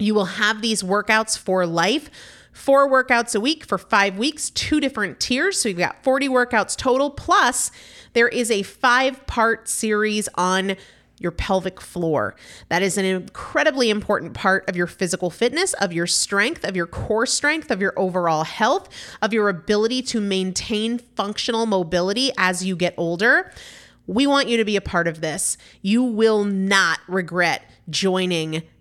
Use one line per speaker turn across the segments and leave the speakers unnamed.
You will have these workouts for life four workouts a week for five weeks, two different tiers. So you've got 40 workouts total. Plus, there is a five part series on your pelvic floor. That is an incredibly important part of your physical fitness, of your strength, of your core strength, of your overall health, of your ability to maintain functional mobility as you get older. We want you to be a part of this. You will not regret joining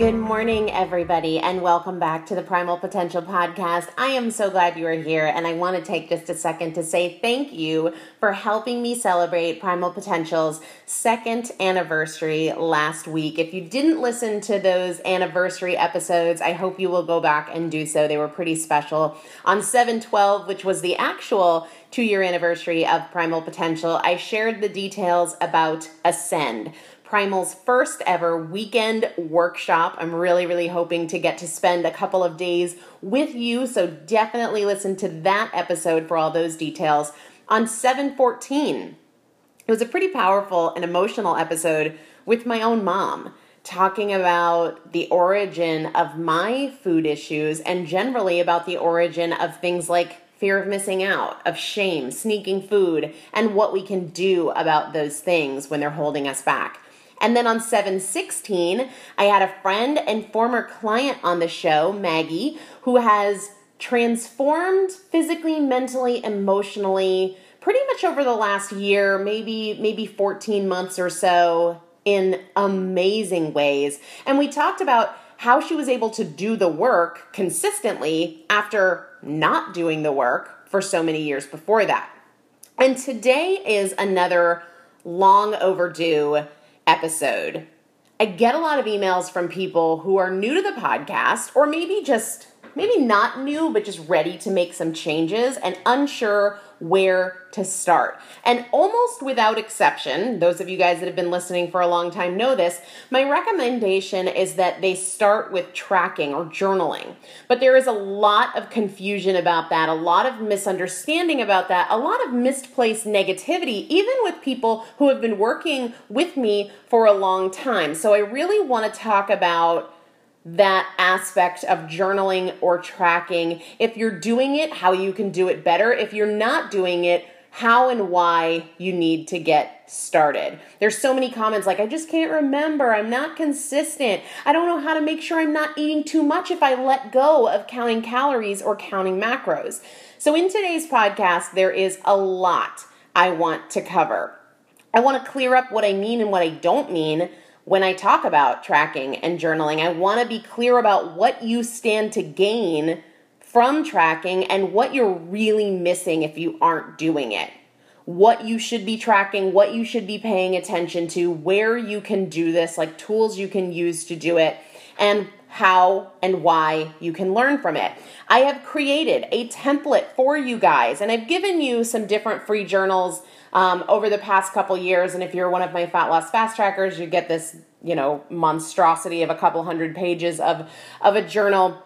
Good morning, everybody, and welcome back to the Primal Potential Podcast. I am so glad you are here, and I want to take just a second to say thank you for helping me celebrate Primal Potential's second anniversary last week. If you didn't listen to those anniversary episodes, I hope you will go back and do so. They were pretty special. On 712, which was the actual two year anniversary of Primal Potential, I shared the details about Ascend Primal's first ever weekend workshop. I'm really, really hoping to get to spend a couple of days with you. So definitely listen to that episode for all those details. On 714, it was a pretty powerful and emotional episode with my own mom talking about the origin of my food issues and generally about the origin of things like fear of missing out, of shame, sneaking food, and what we can do about those things when they're holding us back. And then on 716, I had a friend and former client on the show, Maggie, who has transformed physically, mentally, emotionally pretty much over the last year, maybe maybe 14 months or so in amazing ways. And we talked about how she was able to do the work consistently after not doing the work for so many years before that. And today is another long overdue episode, I get a lot of emails from people who are new to the podcast or maybe just maybe not new but just ready to make some changes and unsure where to start. And almost without exception, those of you guys that have been listening for a long time know this, my recommendation is that they start with tracking or journaling. But there is a lot of confusion about that, a lot of misunderstanding about that, a lot of misplaced negativity, even with people who have been working with me for a long time. So I really want to talk about that aspect of journaling or tracking. If you're doing it, how you can do it better. If you're not doing it, how and why you need to get started. There's so many comments like, I just can't remember. I'm not consistent. I don't know how to make sure I'm not eating too much if I let go of counting calories or counting macros. So, in today's podcast, there is a lot I want to cover. I want to clear up what I mean and what I don't mean when I talk about tracking and journaling, I want to be clear about what you stand to gain from tracking and what you're really missing if you aren't doing it. What you should be tracking, what you should be paying attention to, where you can do this, like tools you can use to do it, and how and why you can learn from it. I have created a template for you guys, and I've given you some different free journals um, over the past couple years. And if you're one of my fat loss fast trackers, you get this, you know, monstrosity of a couple hundred pages of, of a journal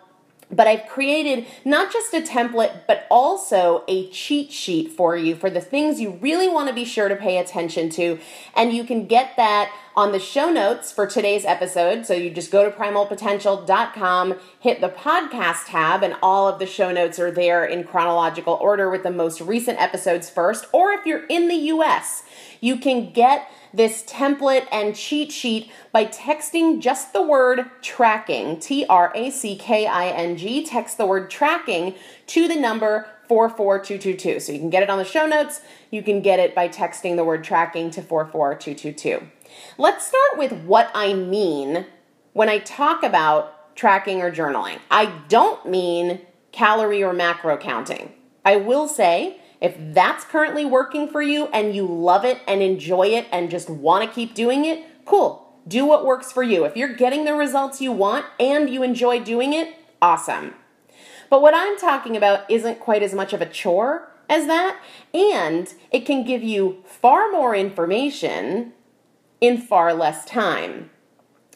but I've created not just a template, but also a cheat sheet for you for the things you really want to be sure to pay attention to. And you can get that on the show notes for today's episode. So you just go to primalpotential.com, hit the podcast tab, and all of the show notes are there in chronological order with the most recent episodes first. Or if you're in the US, you can get this template and cheat sheet by texting just the word tracking, T R A C K I N G, text the word tracking to the number 44222. So you can get it on the show notes. You can get it by texting the word tracking to 44222. Let's start with what I mean when I talk about tracking or journaling. I don't mean calorie or macro counting. I will say if that's currently working for you and you love it and enjoy it and just want to keep doing it, cool. Do what works for you. If you're getting the results you want and you enjoy doing it, awesome. But what I'm talking about isn't quite as much of a chore as that, and it can give you far more information in far less time.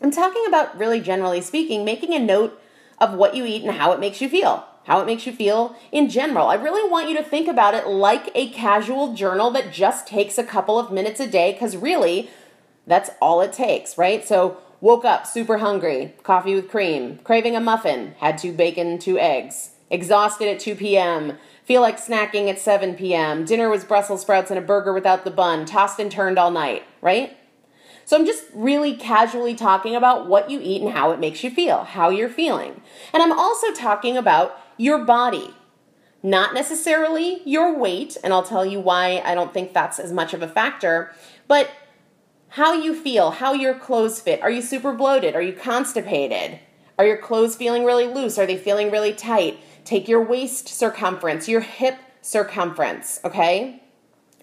I'm talking about, really generally speaking, making a note of what you eat and how it makes you feel how it makes you feel in general. I really want you to think about it like a casual journal that just takes a couple of minutes a day because really, that's all it takes, right? So, woke up super hungry, coffee with cream, craving a muffin, had two bacon, two eggs, exhausted at 2 p.m., feel like snacking at 7 p.m., dinner was Brussels sprouts and a burger without the bun, tossed and turned all night, right? So I'm just really casually talking about what you eat and how it makes you feel, how you're feeling. And I'm also talking about your body, not necessarily your weight, and I'll tell you why I don't think that's as much of a factor, but how you feel, how your clothes fit. Are you super bloated? Are you constipated? Are your clothes feeling really loose? Are they feeling really tight? Take your waist circumference, your hip circumference, okay?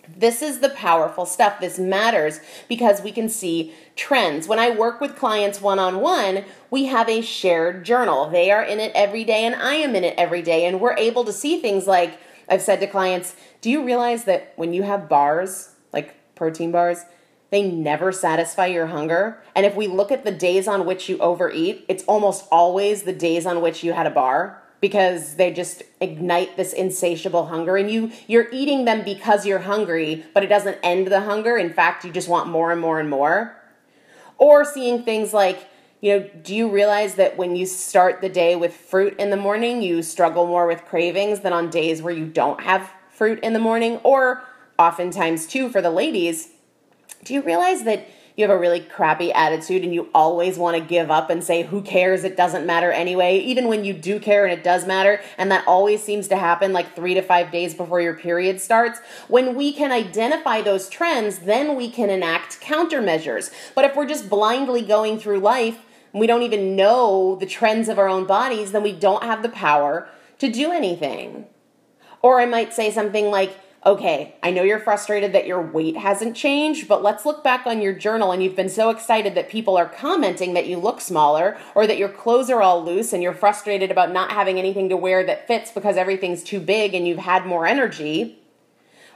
This is the powerful stuff. This matters because we can see trends. When I work with clients one on one, we have a shared journal. They are in it every day, and I am in it every day. And we're able to see things like I've said to clients, Do you realize that when you have bars, like protein bars, they never satisfy your hunger? And if we look at the days on which you overeat, it's almost always the days on which you had a bar because they just ignite this insatiable hunger and you. You're eating them because you're hungry but it doesn't end the hunger. In fact you just want more and more and more. Or seeing things like you know do you realize that when you start the day with fruit in the morning you struggle more with cravings than on days where you don't have fruit in the morning? Or oftentimes too for the ladies do you realize that you have a really crappy attitude and you always want to give up and say, who cares? It doesn't matter anyway. Even when you do care and it does matter, and that always seems to happen like three to five days before your period starts. When we can identify those trends, then we can enact countermeasures. But if we're just blindly going through life, and we don't even know the trends of our own bodies, then we don't have the power to do anything. Or I might say something like, okay, I know you're frustrated that your weight hasn't changed, but let's look back on your journal and you've been so excited that people are commenting that you look smaller or that your clothes are all loose and you're frustrated about not having anything to wear that fits because everything's too big and you've had more energy.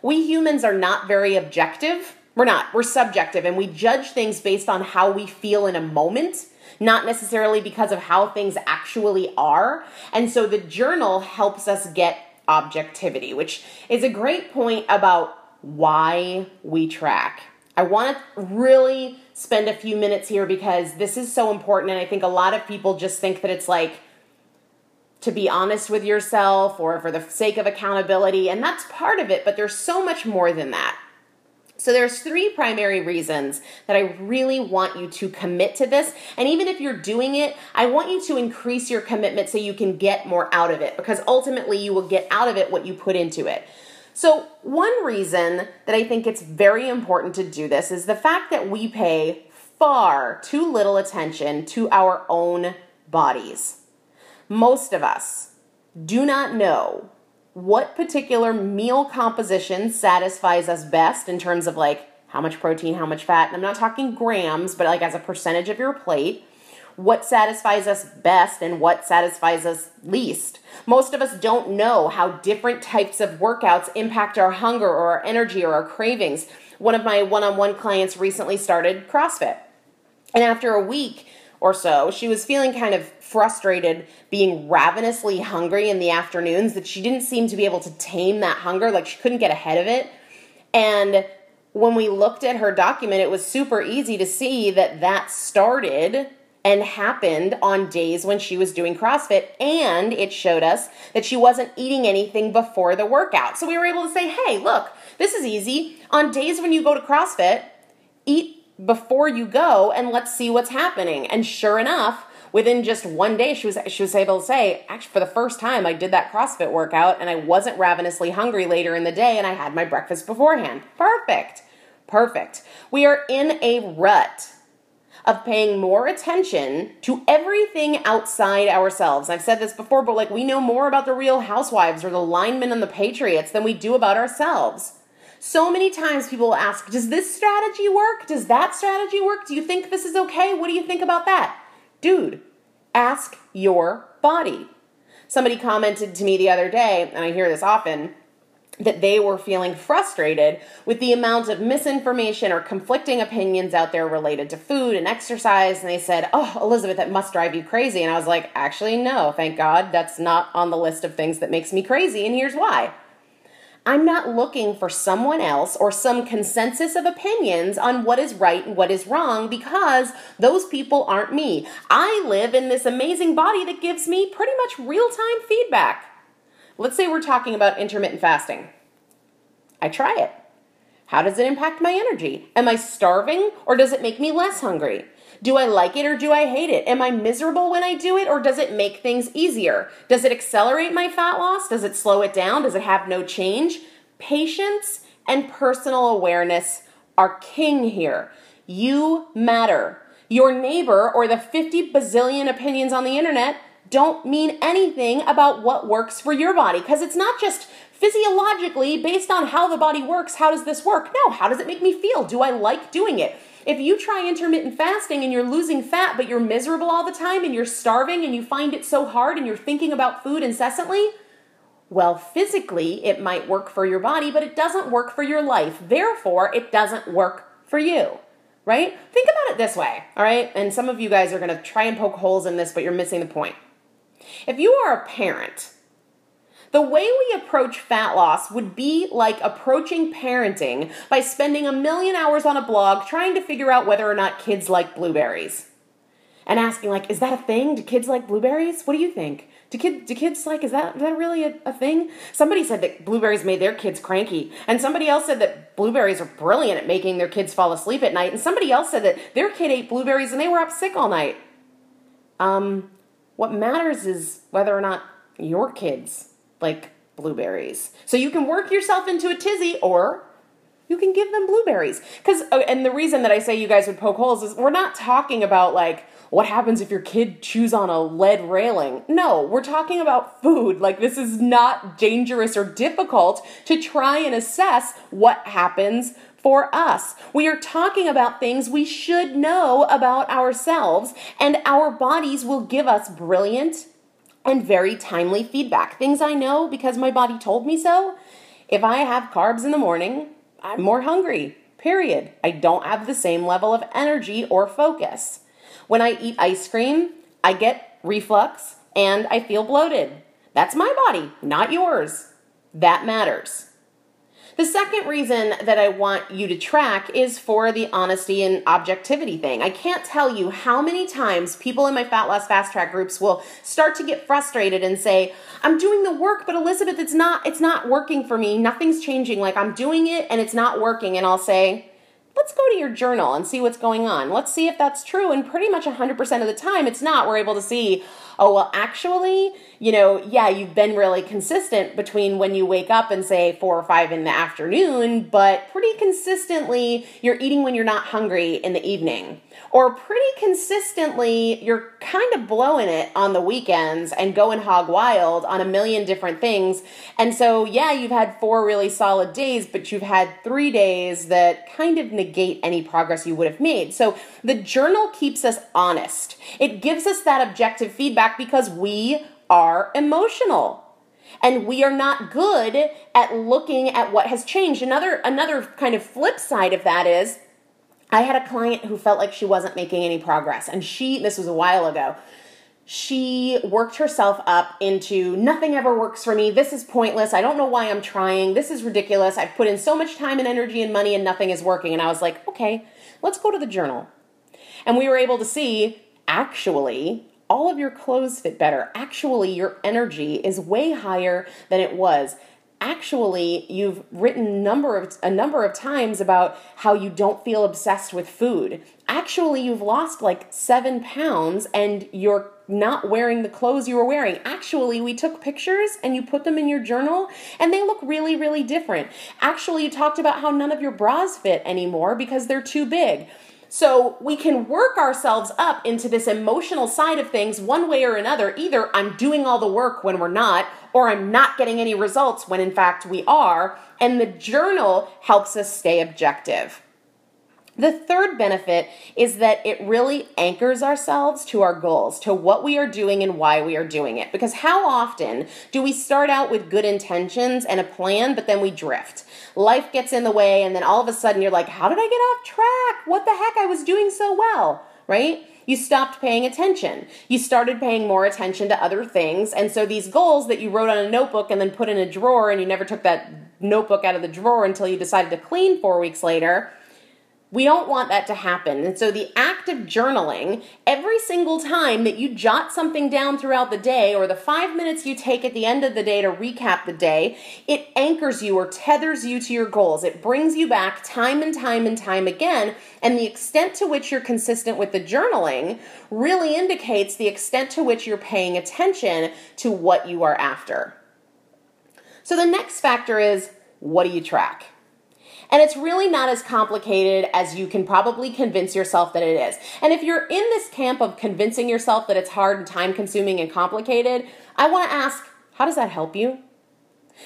We humans are not very objective. We're not. We're subjective and we judge things based on how we feel in a moment not necessarily because of how things actually are. And so the journal helps us get objectivity, which is a great point about why we track. I want to really spend a few minutes here because this is so important. And I think a lot of people just think that it's like to be honest with yourself or for the sake of accountability. And that's part of it, but there's so much more than that. So there's three primary reasons that I really want you to commit to this. And even if you're doing it, I want you to increase your commitment so you can get more out of it because ultimately you will get out of it what you put into it. So, one reason that I think it's very important to do this is the fact that we pay far too little attention to our own bodies. Most of us do not know what particular meal composition satisfies us best in terms of like how much protein, how much fat. And I'm not talking grams, but like as a percentage of your plate. What satisfies us best and what satisfies us least. Most of us don't know how different types of workouts impact our hunger or our energy or our cravings. One of my one on one clients recently started CrossFit. And after a week, or so, she was feeling kind of frustrated being ravenously hungry in the afternoons that she didn't seem to be able to tame that hunger, like she couldn't get ahead of it. And when we looked at her document, it was super easy to see that that started and happened on days when she was doing CrossFit. And it showed us that she wasn't eating anything before the workout. So we were able to say, hey, look, this is easy. On days when you go to CrossFit, eat before you go and let's see what's happening. And sure enough, within just one day she was she was able to say actually for the first time i did that crossfit workout and i wasn't ravenously hungry later in the day and i had my breakfast beforehand. Perfect. Perfect. We are in a rut of paying more attention to everything outside ourselves. I've said this before but like we know more about the real housewives or the linemen and the patriots than we do about ourselves so many times people ask, Does this strategy work? Does that strategy work? Do you think this is okay? What do you think about that? Dude, ask your body. Somebody commented to me the other day, and I hear this often, that they were feeling frustrated with the amount of misinformation or conflicting opinions out there related to food and exercise. And they said, Oh, Elizabeth, that must drive you crazy. And I was like, Actually, no, thank God. That's not on the list of things that makes me crazy. And here's why. I'm not looking for someone else or some consensus of opinions on what is right and what is wrong because those people aren't me. I live in this amazing body that gives me pretty much real time feedback. Let's say we're talking about intermittent fasting. I try it. How does it impact my energy? Am I starving or does it make me less hungry? Do I like it or do I hate it? Am I miserable when I do it or does it make things easier? Does it accelerate my fat loss? Does it slow it down? Does it have no change? Patience and personal awareness are king here. You matter. Your neighbor or the 50 bazillion opinions on the internet don't mean anything about what works for your body because it's not just physiologically based on how the body works. How does this work? No, how does it make me feel? Do I like doing it? If you try intermittent fasting and you're losing fat, but you're miserable all the time and you're starving and you find it so hard and you're thinking about food incessantly, well, physically it might work for your body, but it doesn't work for your life. Therefore, it doesn't work for you, right? Think about it this way, all right? And some of you guys are gonna try and poke holes in this, but you're missing the point. If you are a parent, the way we approach fat loss would be like approaching parenting by spending a million hours on a blog trying to figure out whether or not kids like blueberries. And asking, like, is that a thing? Do kids like blueberries? What do you think? Do, kid, do kids like, is that, is that really a, a thing? Somebody said that blueberries made their kids cranky. And somebody else said that blueberries are brilliant at making their kids fall asleep at night. And somebody else said that their kid ate blueberries and they were up sick all night. Um, what matters is whether or not your kids like blueberries. So you can work yourself into a tizzy or you can give them blueberries. Cuz oh, and the reason that I say you guys would poke holes is we're not talking about like what happens if your kid chews on a lead railing? No, we're talking about food. Like, this is not dangerous or difficult to try and assess what happens for us. We are talking about things we should know about ourselves, and our bodies will give us brilliant and very timely feedback. Things I know because my body told me so. If I have carbs in the morning, I'm more hungry, period. I don't have the same level of energy or focus. When I eat ice cream, I get reflux and I feel bloated. That's my body, not yours. That matters. The second reason that I want you to track is for the honesty and objectivity thing. I can't tell you how many times people in my Fat Loss Fast Track groups will start to get frustrated and say, "I'm doing the work, but Elizabeth, it's not it's not working for me. Nothing's changing. Like I'm doing it and it's not working." And I'll say, let's go to your journal and see what's going on. Let's see if that's true. And pretty much 100% of the time, it's not. We're able to see, oh, well, actually, you know, yeah, you've been really consistent between when you wake up and say four or five in the afternoon, but pretty consistently, you're eating when you're not hungry in the evening or pretty consistently you're kind of blowing it on the weekends and going hog wild on a million different things. And so, yeah, you've had four really solid days, but you've had three days that kind of negate any progress you would have made. So, the journal keeps us honest. It gives us that objective feedback because we are emotional and we are not good at looking at what has changed another another kind of flip side of that is I had a client who felt like she wasn't making any progress, and she, this was a while ago, she worked herself up into nothing ever works for me. This is pointless. I don't know why I'm trying. This is ridiculous. I've put in so much time and energy and money and nothing is working. And I was like, okay, let's go to the journal. And we were able to see actually all of your clothes fit better. Actually, your energy is way higher than it was actually you've written number of a number of times about how you don't feel obsessed with food. Actually you've lost like seven pounds and you're not wearing the clothes you were wearing. Actually we took pictures and you put them in your journal and they look really really different. Actually you talked about how none of your bras fit anymore because they're too big so we can work ourselves up into this emotional side of things one way or another. Either I'm doing all the work when we're not, or I'm not getting any results when in fact we are. And the journal helps us stay objective. The third benefit is that it really anchors ourselves to our goals, to what we are doing and why we are doing it. Because how often do we start out with good intentions and a plan, but then we drift? Life gets in the way, and then all of a sudden you're like, how did I get off track? What the heck? I was doing so well, right? You stopped paying attention. You started paying more attention to other things. And so these goals that you wrote on a notebook and then put in a drawer, and you never took that notebook out of the drawer until you decided to clean four weeks later we don't want that to happen. And so the act of journaling, every single time that you jot something down throughout the day or the five minutes you take at the end of the day to recap the day, it anchors you or tethers you to your goals. It brings you back time and time and time again. And the extent to which you're consistent with the journaling really indicates the extent to which you're paying attention to what you are after. So the next factor is what do you track? And it's really not as complicated as you can probably convince yourself that it is. And if you're in this camp of convincing yourself that it's hard and time consuming and complicated, I want to ask how does that help you?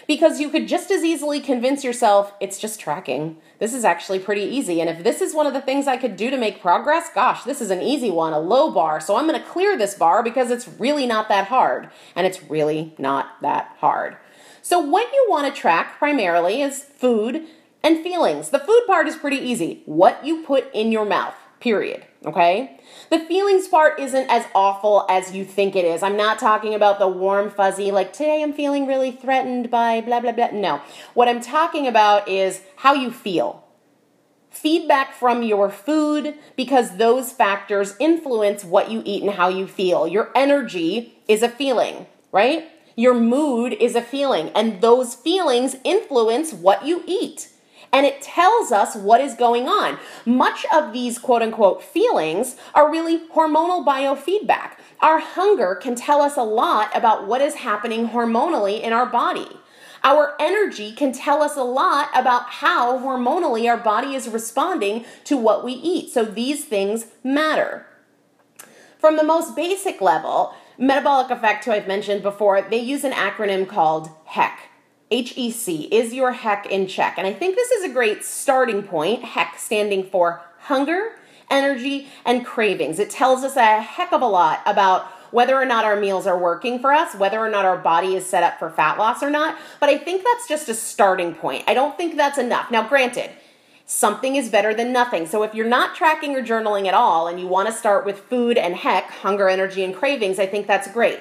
Because you could just as easily convince yourself it's just tracking. This is actually pretty easy. And if this is one of the things I could do to make progress, gosh, this is an easy one, a low bar. So I'm going to clear this bar because it's really not that hard. And it's really not that hard. So, what you want to track primarily is food and feelings. The food part is pretty easy. What you put in your mouth, period. Okay? The feelings part isn't as awful as you think it is. I'm not talking about the warm, fuzzy, like today I'm feeling really threatened by blah, blah, blah. No. What I'm talking about is how you feel. Feedback from your food because those factors influence what you eat and how you feel. Your energy is a feeling, right? Your mood is a feeling, and those feelings influence what you eat. And it tells us what is going on. Much of these quote unquote feelings are really hormonal biofeedback. Our hunger can tell us a lot about what is happening hormonally in our body. Our energy can tell us a lot about how hormonally our body is responding to what we eat. So these things matter. From the most basic level, Metabolic Effect, who I've mentioned before, they use an acronym called HEC. HEC, is your heck in check? And I think this is a great starting point, heck standing for hunger, energy, and cravings. It tells us a heck of a lot about whether or not our meals are working for us, whether or not our body is set up for fat loss or not. But I think that's just a starting point. I don't think that's enough. Now, granted, something is better than nothing. So if you're not tracking or journaling at all and you want to start with food and heck, hunger, energy, and cravings, I think that's great.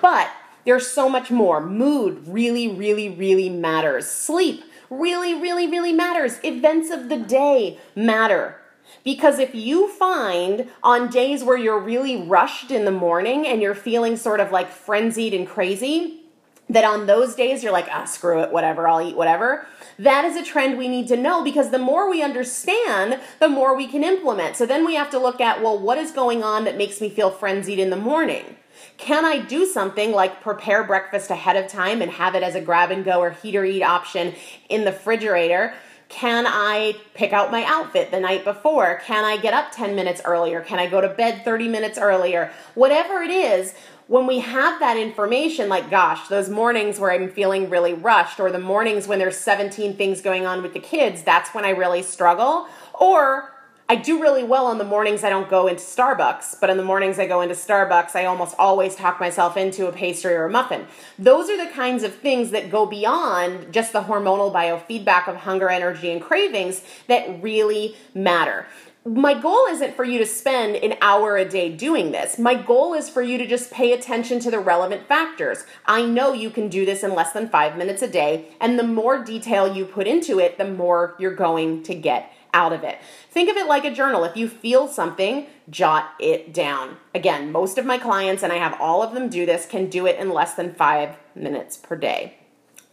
But there's so much more. Mood really, really, really matters. Sleep really, really, really matters. Events of the day matter. Because if you find on days where you're really rushed in the morning and you're feeling sort of like frenzied and crazy, that on those days you're like, ah, screw it, whatever, I'll eat whatever. That is a trend we need to know because the more we understand, the more we can implement. So then we have to look at, well, what is going on that makes me feel frenzied in the morning? Can I do something like prepare breakfast ahead of time and have it as a grab and go or heat or eat option in the refrigerator? Can I pick out my outfit the night before? Can I get up 10 minutes earlier? Can I go to bed 30 minutes earlier? Whatever it is, when we have that information, like, gosh, those mornings where I'm feeling really rushed, or the mornings when there's 17 things going on with the kids, that's when I really struggle. Or I do really well on the mornings I don't go into Starbucks, but in the mornings I go into Starbucks, I almost always talk myself into a pastry or a muffin. Those are the kinds of things that go beyond just the hormonal biofeedback of hunger, energy, and cravings that really matter my goal isn't for you to spend an hour a day doing this. My goal is for you to just pay attention to the relevant factors. I know you can do this in less than five minutes a day, and the more detail you put into it, the more you're going to get out of it. Think of it like a journal. If you feel something, jot it down. Again, most of my clients, and I have all of them do this, can do it in less than five minutes per day.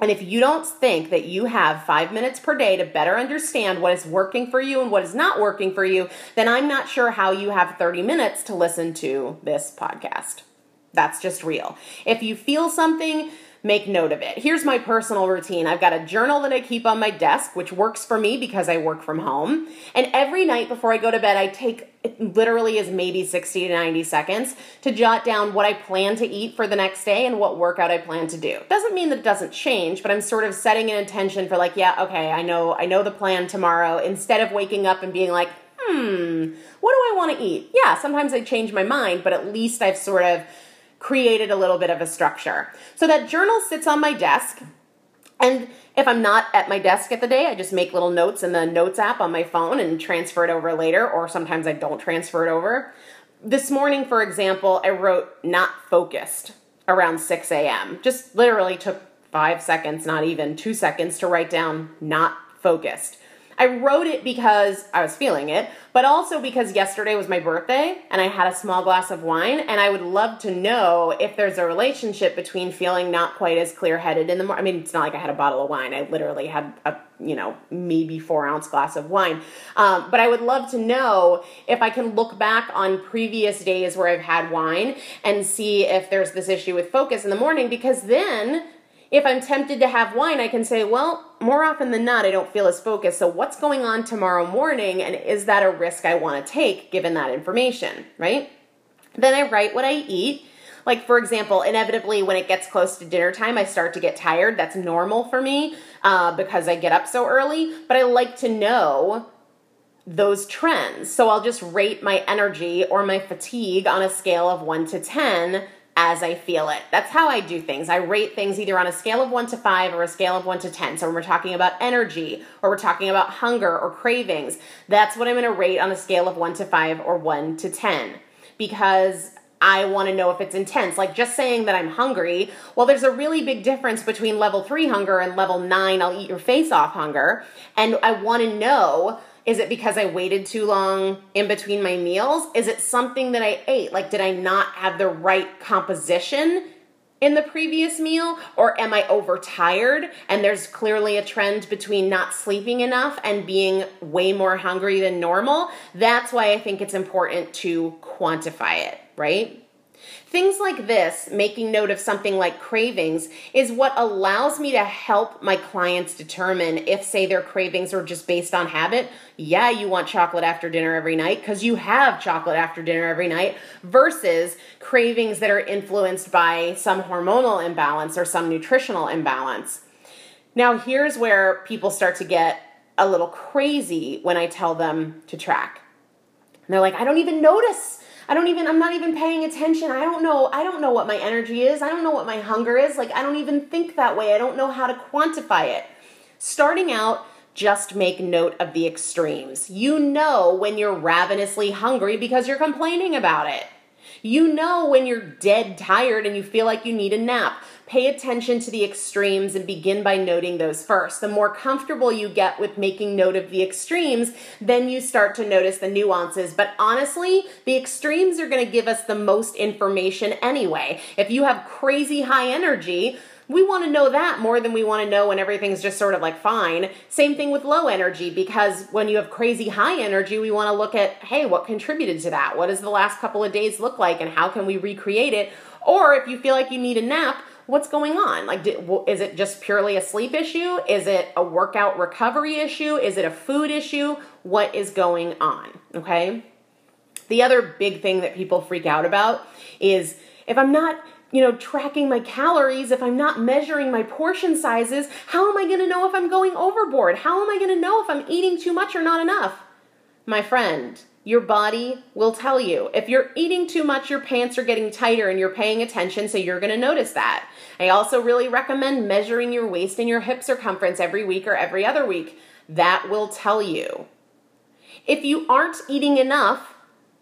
And if you don't think that you have five minutes per day to better understand what is working for you and what is not working for you, then I'm not sure how you have 30 minutes to listen to this podcast. That's just real. If you feel something, make note of it. Here's my personal routine I've got a journal that I keep on my desk, which works for me because I work from home. And every night before I go to bed, I take it literally is maybe 60 to 90 seconds to jot down what I plan to eat for the next day and what workout I plan to do. Doesn't mean that it doesn't change, but I'm sort of setting an intention for like, yeah, okay, I know I know the plan tomorrow instead of waking up and being like, hmm, what do I want to eat? Yeah, sometimes I change my mind, but at least I've sort of created a little bit of a structure. So that journal sits on my desk. And if I'm not at my desk at the day, I just make little notes in the notes app on my phone and transfer it over later, or sometimes I don't transfer it over. This morning, for example, I wrote not focused around 6 a.m. Just literally took five seconds, not even two seconds, to write down not focused. I wrote it because I was feeling it, but also because yesterday was my birthday and I had a small glass of wine. And I would love to know if there's a relationship between feeling not quite as clear headed in the morning. I mean, it's not like I had a bottle of wine, I literally had a, you know, maybe four ounce glass of wine. Um, but I would love to know if I can look back on previous days where I've had wine and see if there's this issue with focus in the morning because then if I'm tempted to have wine, I can say, well, more often than not, I don't feel as focused. So, what's going on tomorrow morning? And is that a risk I want to take given that information, right? Then I write what I eat. Like, for example, inevitably when it gets close to dinner time, I start to get tired. That's normal for me uh, because I get up so early. But I like to know those trends. So I'll just rate my energy or my fatigue on a scale of 1 to 10 as I feel it. That's how I do things. I rate things either on a scale of 1 to 5 or a scale of 1 to 10. So when we're talking about energy or we're talking about hunger or cravings, that's what I'm to rate on a scale of 1 to 5 or 1 to 10 because I want to know if it's intense. Like just saying that I'm hungry, well, there's a really big difference between level 3 hunger and level 9 I'll eat your face off hunger. And I want to know is it because I waited too long in between my meals? Is it something that I ate? Like, did I not have the right composition in the previous meal? Or am I overtired? And there's clearly a trend between not sleeping enough and being way more hungry than normal. That's why I think it's important to quantify it, right? Things like this, making note of something like cravings, is what allows me to help my clients determine if, say, their cravings are just based on habit. Yeah, you want chocolate after dinner every night because you have chocolate after dinner every night, versus cravings that are influenced by some hormonal imbalance or some nutritional imbalance. Now, here's where people start to get a little crazy when I tell them to track. And they're like, I don't even notice I don't even I'm not even paying attention. I don't know I don't know what my energy is. I don't know what my hunger is. Like I don't even think that way. I don't know how to quantify it. Starting out just make note of the extremes. You know when you're ravenously hungry because you're complaining about it. You know when you're dead tired and you feel like you need a nap. Pay attention to the extremes and begin by noting those first. The more comfortable you get with making note of the extremes, then you start to notice the nuances. But honestly, the extremes are going to give us the most information anyway. If you have crazy high energy, we want to know that more than we want to know when everything's just sort of like fine. Same thing with low energy, because when you have crazy high energy, we want to look at, hey, what contributed to that? What does the last couple of days look like, and how can we recreate it? Or if you feel like you need a nap, what's going on? Like, is it just purely a sleep issue? Is it a workout recovery issue? Is it a food issue? What is going on? Okay. The other big thing that people freak out about is if I'm not you know, tracking my calories, if I'm not measuring my portion sizes, how am I going to know if I'm going overboard? How am I going to know if I'm eating too much or not enough? My friend, your body will tell you. If you're eating too much, your pants are getting tighter and you're paying attention, so you're going to notice that. I also really recommend measuring your waist and your hip circumference every week or every other week. That will tell you. If you aren't eating enough,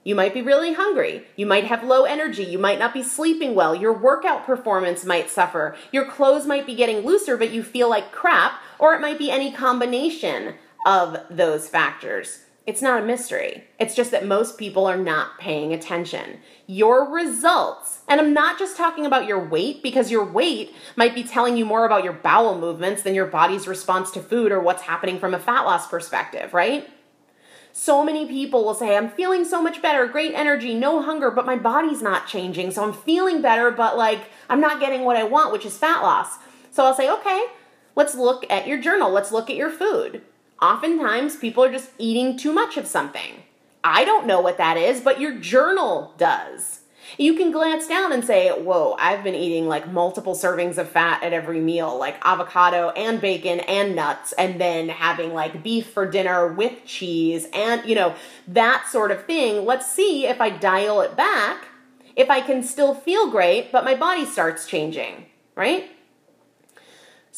you might be really hungry. You might have low energy. You might not be sleeping well. Your workout performance might suffer. Your clothes might be getting looser, but you feel like crap, or it might be any combination of those factors. It's not a mystery. It's just that most people are not paying attention. Your results, and I'm not just talking about your weight because your weight might be telling you more about your bowel movements than your body's response to food or what's happening from a fat loss perspective, right? So many people will say, I'm feeling so much better, great energy, no hunger, but my body's not changing. So I'm feeling better, but like I'm not getting what I want, which is fat loss. So I'll say, okay, let's look at your journal. Let's look at your food. Oftentimes, people are just eating too much of something. I don't know what that is, but your journal does. You can glance down and say, Whoa, I've been eating like multiple servings of fat at every meal, like avocado and bacon and nuts, and then having like beef for dinner with cheese and, you know, that sort of thing. Let's see if I dial it back, if I can still feel great, but my body starts changing, right?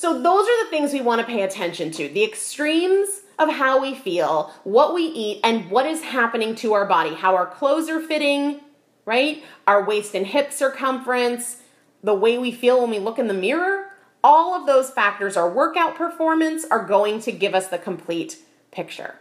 So, those are the things we want to pay attention to the extremes of how we feel, what we eat, and what is happening to our body, how our clothes are fitting, right? Our waist and hip circumference, the way we feel when we look in the mirror, all of those factors, our workout performance, are going to give us the complete picture.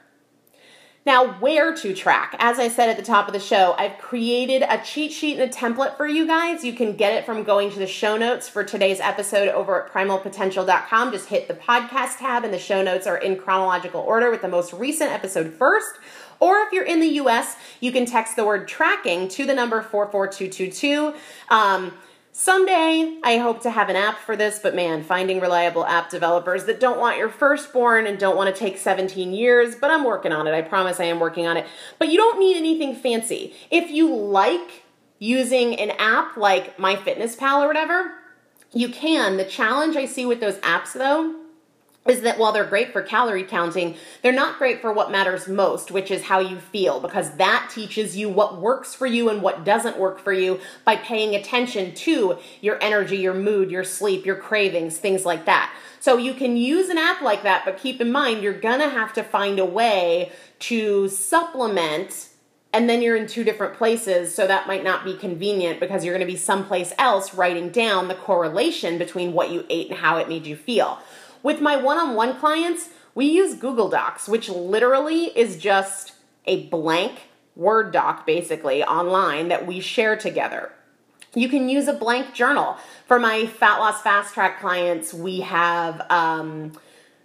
Now, where to track? As I said at the top of the show, I've created a cheat sheet and a template for you guys. You can get it from going to the show notes for today's episode over at primalpotential.com. Just hit the podcast tab, and the show notes are in chronological order with the most recent episode first. Or if you're in the US, you can text the word tracking to the number 44222. Um, Someday, I hope to have an app for this, but man, finding reliable app developers that don't want your firstborn and don't want to take 17 years, but I'm working on it. I promise I am working on it. But you don't need anything fancy. If you like using an app like MyFitnessPal or whatever, you can. The challenge I see with those apps though is that while they're great for calorie counting, they're not great for what matters most, which is how you feel, because that teaches you what works for you and what doesn't work for you by paying attention to your energy, your mood, your sleep, your cravings, things like that. So you can use an app like that, but keep in mind you're gonna have to find a way to supplement and then you're in two different places, so that might not be convenient because you're to be someplace else writing down the correlation between what you ate and how it made you feel. With my one on one clients, we use Google Docs, which literally is just a blank Word doc basically online that we share together. You can use a blank journal. For my fat loss fast track clients, we have um,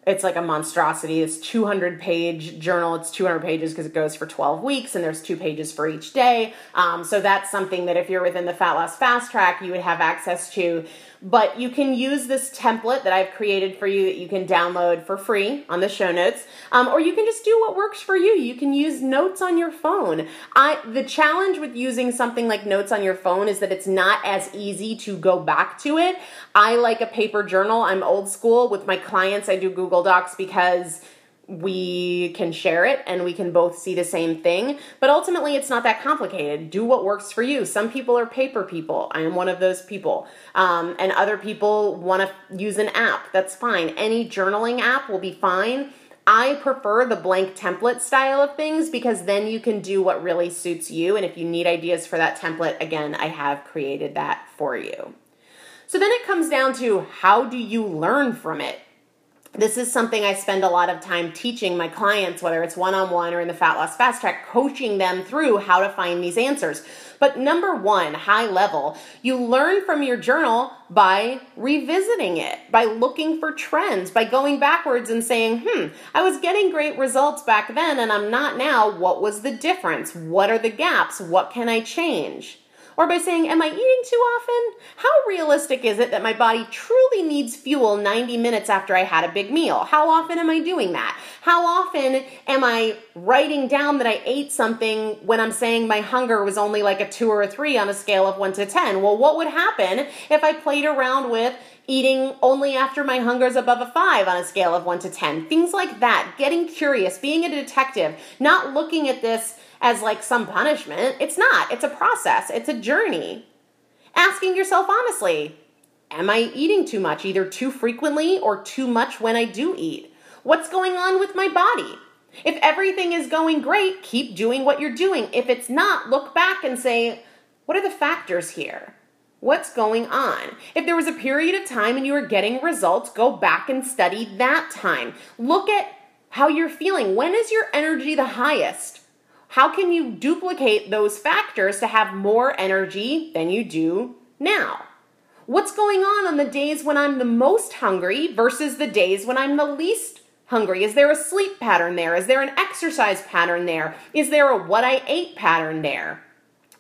it's like a monstrosity. It's 200 page journal. It's 200 pages because it goes for 12 weeks and there's two pages for each day. Um, so that's something that if you're within the Fat Loss Fast Track, you would have access to. But you can use this template that I've created for you that you can download for free on the show notes, um, or you can just do what works for you. You can use notes on your phone. I the challenge with using something like notes on your phone is that it's not as easy to go back to it. I like a paper journal. I'm old school with my clients. I do Google Docs because we can share it and we can both see the same thing. But ultimately, it's not that complicated. Do what works for you. Some people are paper people. I am one of those people. Um, and other people want to use an app. That's fine. Any journaling app will be fine. I prefer the blank template style of things because then you can do what really suits you. And if you need ideas for that template, again, I have created that for you. So then it comes down to how do you learn from it? This is something I spend a lot of time teaching my clients, whether it's one on one or in the Fat Loss Fast Track, coaching them through how to find these answers. But number one, high level, you learn from your journal by revisiting it, by looking for trends, by going backwards and saying, hmm, I was getting great results back then and I'm not now. What was the difference? What are the gaps? What can I change? Or by saying, Am I eating too often? How realistic is it that my body truly needs fuel 90 minutes after I had a big meal? How often am I doing that? How often am I writing down that I ate something when I'm saying my hunger was only like a two or a three on a scale of one to 10? Well, what would happen if I played around with eating only after my hunger is above a five on a scale of one to 10? Things like that. Getting curious, being a detective, not looking at this as like some punishment. It's not. It's a process, it's a journey. Asking yourself honestly, am I eating too much, either too frequently or too much when I do eat? What's going on with my body? If everything is going great, keep doing what you're doing. If it's not, look back and say, what are the factors here? What's going on? If there was a period of time and you were getting results, go back and study that time. Look at how you're feeling. When is your energy the highest? How can you duplicate those factors to have more energy than you do now? What's going on on the days when I'm the most hungry versus the days when I'm the least hungry? Is there a sleep pattern there? Is there an exercise pattern there? Is there a what I ate pattern there?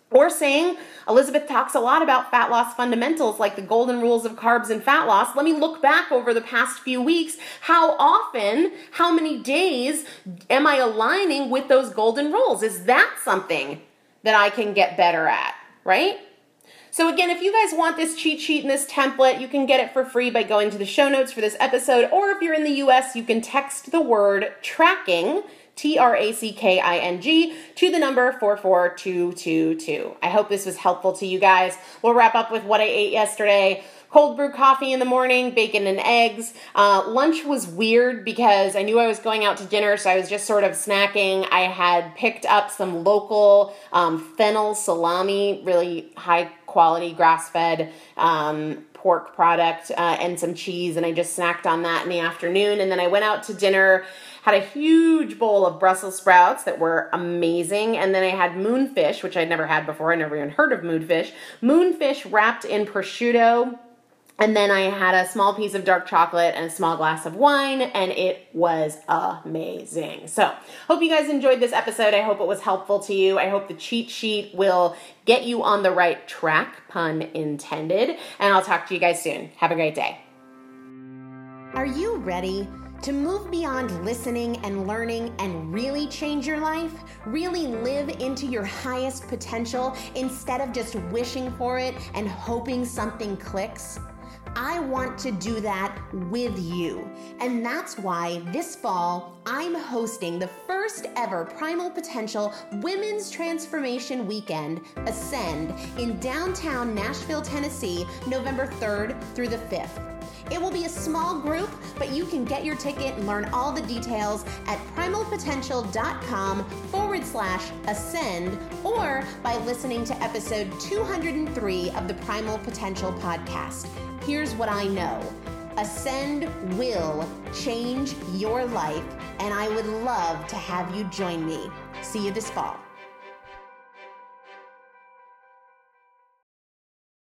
Or saying, Elizabeth talks a lot about fat loss fundamentals like the golden rules of carbs and fat loss. Let me look back over the past few weeks. How often, how many days am I aligning with those golden rules? Is that something that I can get better at, right? So, again, if you guys want this cheat sheet and this template, you can get it for free by going to the show notes for this episode. Or if you're in the US, you can text the word tracking T R A C K I N G, to the number 44222. I hope this was helpful to you guys. We'll wrap up with what I ate yesterday cold brew coffee in the morning, bacon and eggs. Uh, lunch was weird because I knew I was going out to dinner, so I was just sort of snacking. I had picked up some local um, fennel salami, really high quality grass fed um, pork product, uh, and some cheese, and I just snacked on that in the afternoon. And then I went out to dinner had a huge bowl of Brussels sprouts that were amazing. And then I had moonfish, which I'd never had before. I never even heard of moonfish. Moonfish wrapped in prosciutto
and then I had a small piece of dark chocolate and a small glass of wine, and it was amazing. So, hope you guys enjoyed this episode. I hope it was helpful to you. I hope the cheat sheet will get you on the right track, pun intended. And I'll talk to you guys soon. Have a great day.
Are you ready to move beyond listening and learning and really change your life? Really live into your highest potential instead of just wishing for it and hoping something clicks? I want to do that with you. And that's why this fall I'm hosting the first ever Primal Potential Women's Transformation Weekend, Ascend, in downtown Nashville, Tennessee, November 3rd through the 5th. It will be a small group, but you can get your ticket and learn all the details at primalpotential.com forward slash ascend or by listening to episode 203 of the Primal Potential podcast. Here's what I know Ascend will change your life, and I would love to have you join me. See you this fall.